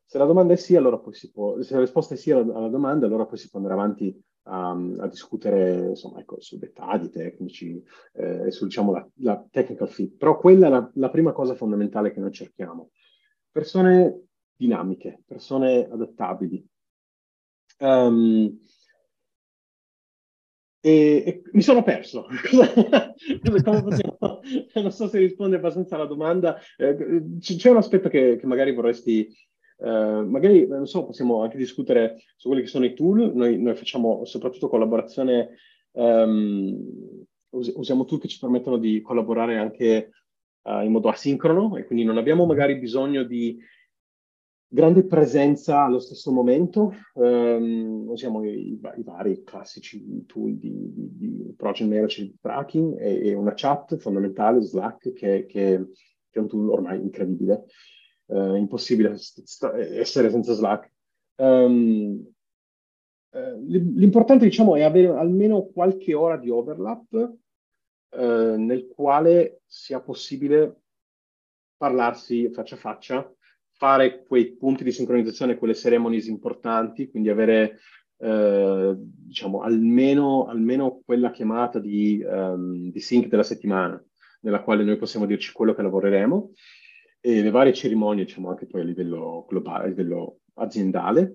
Se la domanda è sì, allora poi si può, se la risposta è sì alla, alla domanda, allora poi si può andare avanti um, a discutere insomma, ecco, su dettagli tecnici e eh, su diciamo, la, la, technical fit. Però quella è la, la prima cosa fondamentale che noi cerchiamo. Persone dinamiche, persone adattabili. Um, e, e, mi sono perso. non so se risponde abbastanza alla domanda. Eh, c'è un aspetto che, che magari vorresti Uh, magari, non so, possiamo anche discutere su quelli che sono i tool. Noi, noi facciamo soprattutto collaborazione, um, us- usiamo tool che ci permettono di collaborare anche uh, in modo asincrono e quindi non abbiamo magari bisogno di grande presenza allo stesso momento. Um, usiamo i, i, vari classici tool di, di, di project management tracking e, e, una chat fondamentale, Slack, che, che, che è un tool ormai incredibile eh, impossibile st- essere senza Slack. Um, l'importante, diciamo, è avere almeno qualche ora di overlap eh, nel quale sia possibile parlarsi faccia a faccia, fare quei punti di sincronizzazione, quelle ceremonies importanti, quindi avere eh, diciamo almeno, almeno, quella chiamata di, um, di sync della settimana, nella quale noi possiamo dirci quello che lavoreremo e le varie cerimonie, diciamo anche poi a livello globale, a livello aziendale.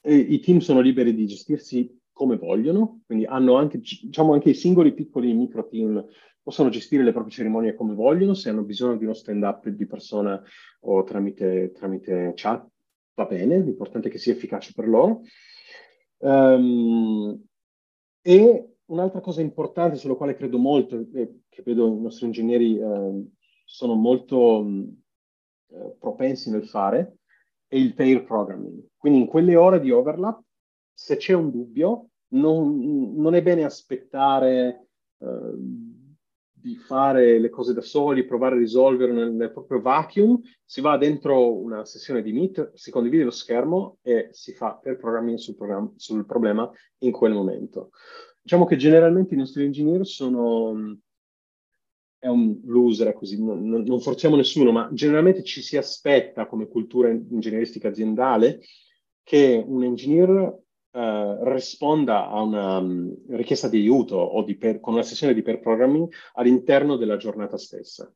E I team sono liberi di gestirsi come vogliono, quindi hanno anche, diciamo anche i singoli piccoli micro team possono gestire le proprie cerimonie come vogliono, se hanno bisogno di uno stand-up di persona o tramite, tramite chat, va bene, l'importante è che sia efficace per loro. Um, e un'altra cosa importante sulla quale credo molto, e che vedo i nostri ingegneri eh, sono molto mh, eh, propensi nel fare è il pair programming. Quindi in quelle ore di overlap, se c'è un dubbio, non, non è bene aspettare eh, di fare le cose da soli, provare a risolvere nel, nel, proprio vacuum, si va dentro una sessione di Meet, si condivide lo schermo e si fa pair programming sul, sul problema in quel momento. Diciamo che generalmente i nostri engineer sono è un loser, così non, non, forziamo nessuno, ma generalmente ci si aspetta come cultura ingegneristica aziendale che un engineer uh, risponda a una um, richiesta di aiuto o di per, con una sessione di pair programming all'interno della giornata stessa,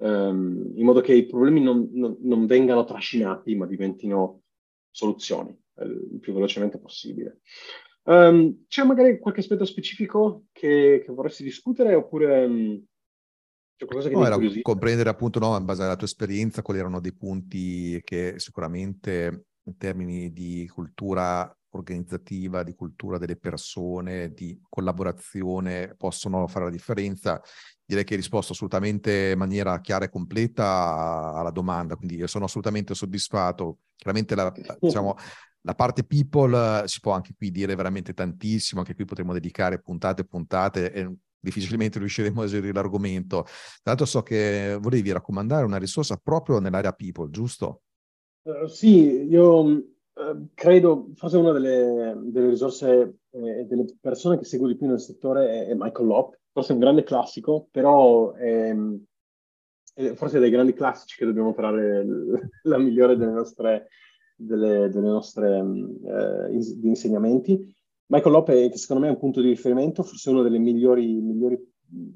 um, in modo che i problemi non, non, non vengano trascinati, ma diventino soluzioni eh, il più velocemente possibile. Um, c'è magari qualche aspetto specifico che, che vorresti discutere oppure... C'è qualcosa che no, era comprendere appunto, no, in base alla tua esperienza, quali erano dei punti che sicuramente in termini di cultura organizzativa, di cultura delle persone, di collaborazione possono fare la differenza. Direi che hai risposto assolutamente in maniera chiara e completa alla domanda, quindi io sono assolutamente soddisfatto. Chiaramente la, diciamo, la parte people si può anche qui dire veramente tantissimo, anche qui potremmo dedicare puntate e puntate e difficilmente riusciremo a eseguire l'argomento. Tra l'altro so che volevi raccomandare una risorsa proprio nell'area people, giusto? Uh, sì, io uh, credo, forse una delle, delle risorse e eh, delle persone che seguo di più nel settore è, è Michael Lopp, forse è un grande classico, però è, è forse dei grandi classici che dobbiamo trarre la migliore delle nostre, delle, delle nostre uh, in- insegnamenti. Michael Lopez, che secondo me è un punto di riferimento, forse una delle migliori, migliori,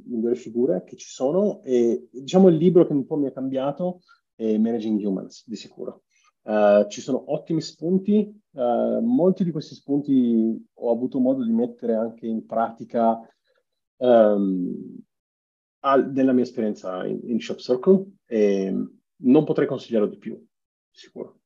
migliori figure che ci sono, e diciamo il libro che un po' mi ha cambiato è Managing Humans, di sicuro. Uh, ci sono ottimi spunti, uh, molti di questi spunti ho avuto modo di mettere anche in pratica um, al, nella mia esperienza in, in Shop Circle e non potrei consigliarlo di più, sicuro.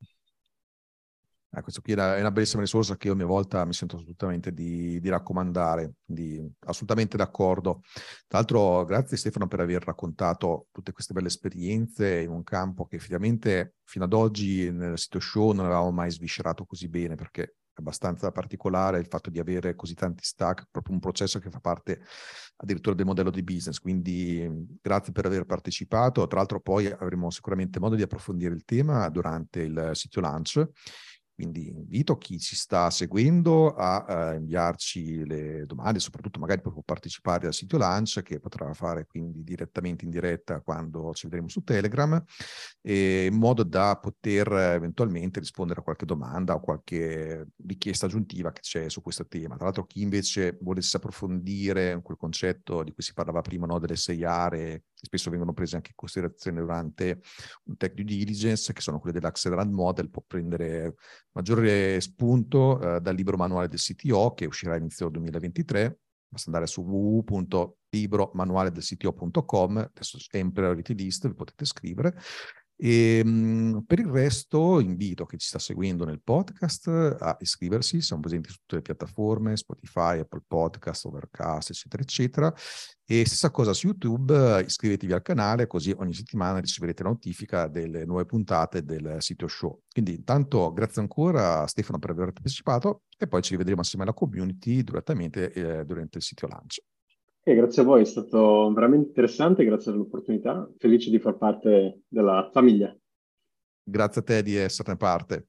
Eh, questo qui è una bellissima risorsa che io a mia volta mi sento assolutamente di, di raccomandare, di, assolutamente d'accordo. Tra l'altro, grazie Stefano per aver raccontato tutte queste belle esperienze in un campo che effettivamente fino ad oggi nel sito show non avevamo mai sviscerato così bene, perché è abbastanza particolare il fatto di avere così tanti stack, proprio un processo che fa parte addirittura del modello di business. Quindi grazie per aver partecipato. Tra l'altro poi avremo sicuramente modo di approfondire il tema durante il sito launch Quindi invito chi ci sta seguendo a uh, inviarci le domande, soprattutto magari può partecipare al sito Lunch, che potrà fare quindi direttamente in diretta quando ci vedremo su Telegram, in modo da poter eventualmente rispondere a qualche domanda o qualche richiesta aggiuntiva che c'è su questo tema. Tra l'altro chi invece volesse approfondire quel concetto di cui si parlava prima, no, delle sei aree, spesso vengono prese anche in considerazione durante un tech due diligence, che sono quelle dell'Accelerant Model, può prendere maggiore spunto eh, dal libro manuale del CTO che uscirà inizio 2023. Basta andare su www.libromanualedelcto.com, adesso sempre la list, vi potete scrivere. E, mh, per il resto invito chi ci sta seguendo nel podcast a iscriversi, siamo presenti su tutte le piattaforme, Spotify, Apple Podcast, Overcast, eccetera, eccetera. E stessa cosa su YouTube, iscrivetevi al canale così ogni settimana riceverete la notifica delle nuove puntate del sito show. Quindi intanto grazie ancora a Stefano per aver partecipato e poi ci rivedremo assieme alla community direttamente eh, durante il sito lancio. E grazie a voi, è stato veramente interessante, grazie dell'opportunità, felice di far parte della famiglia. Grazie a te di esserne parte.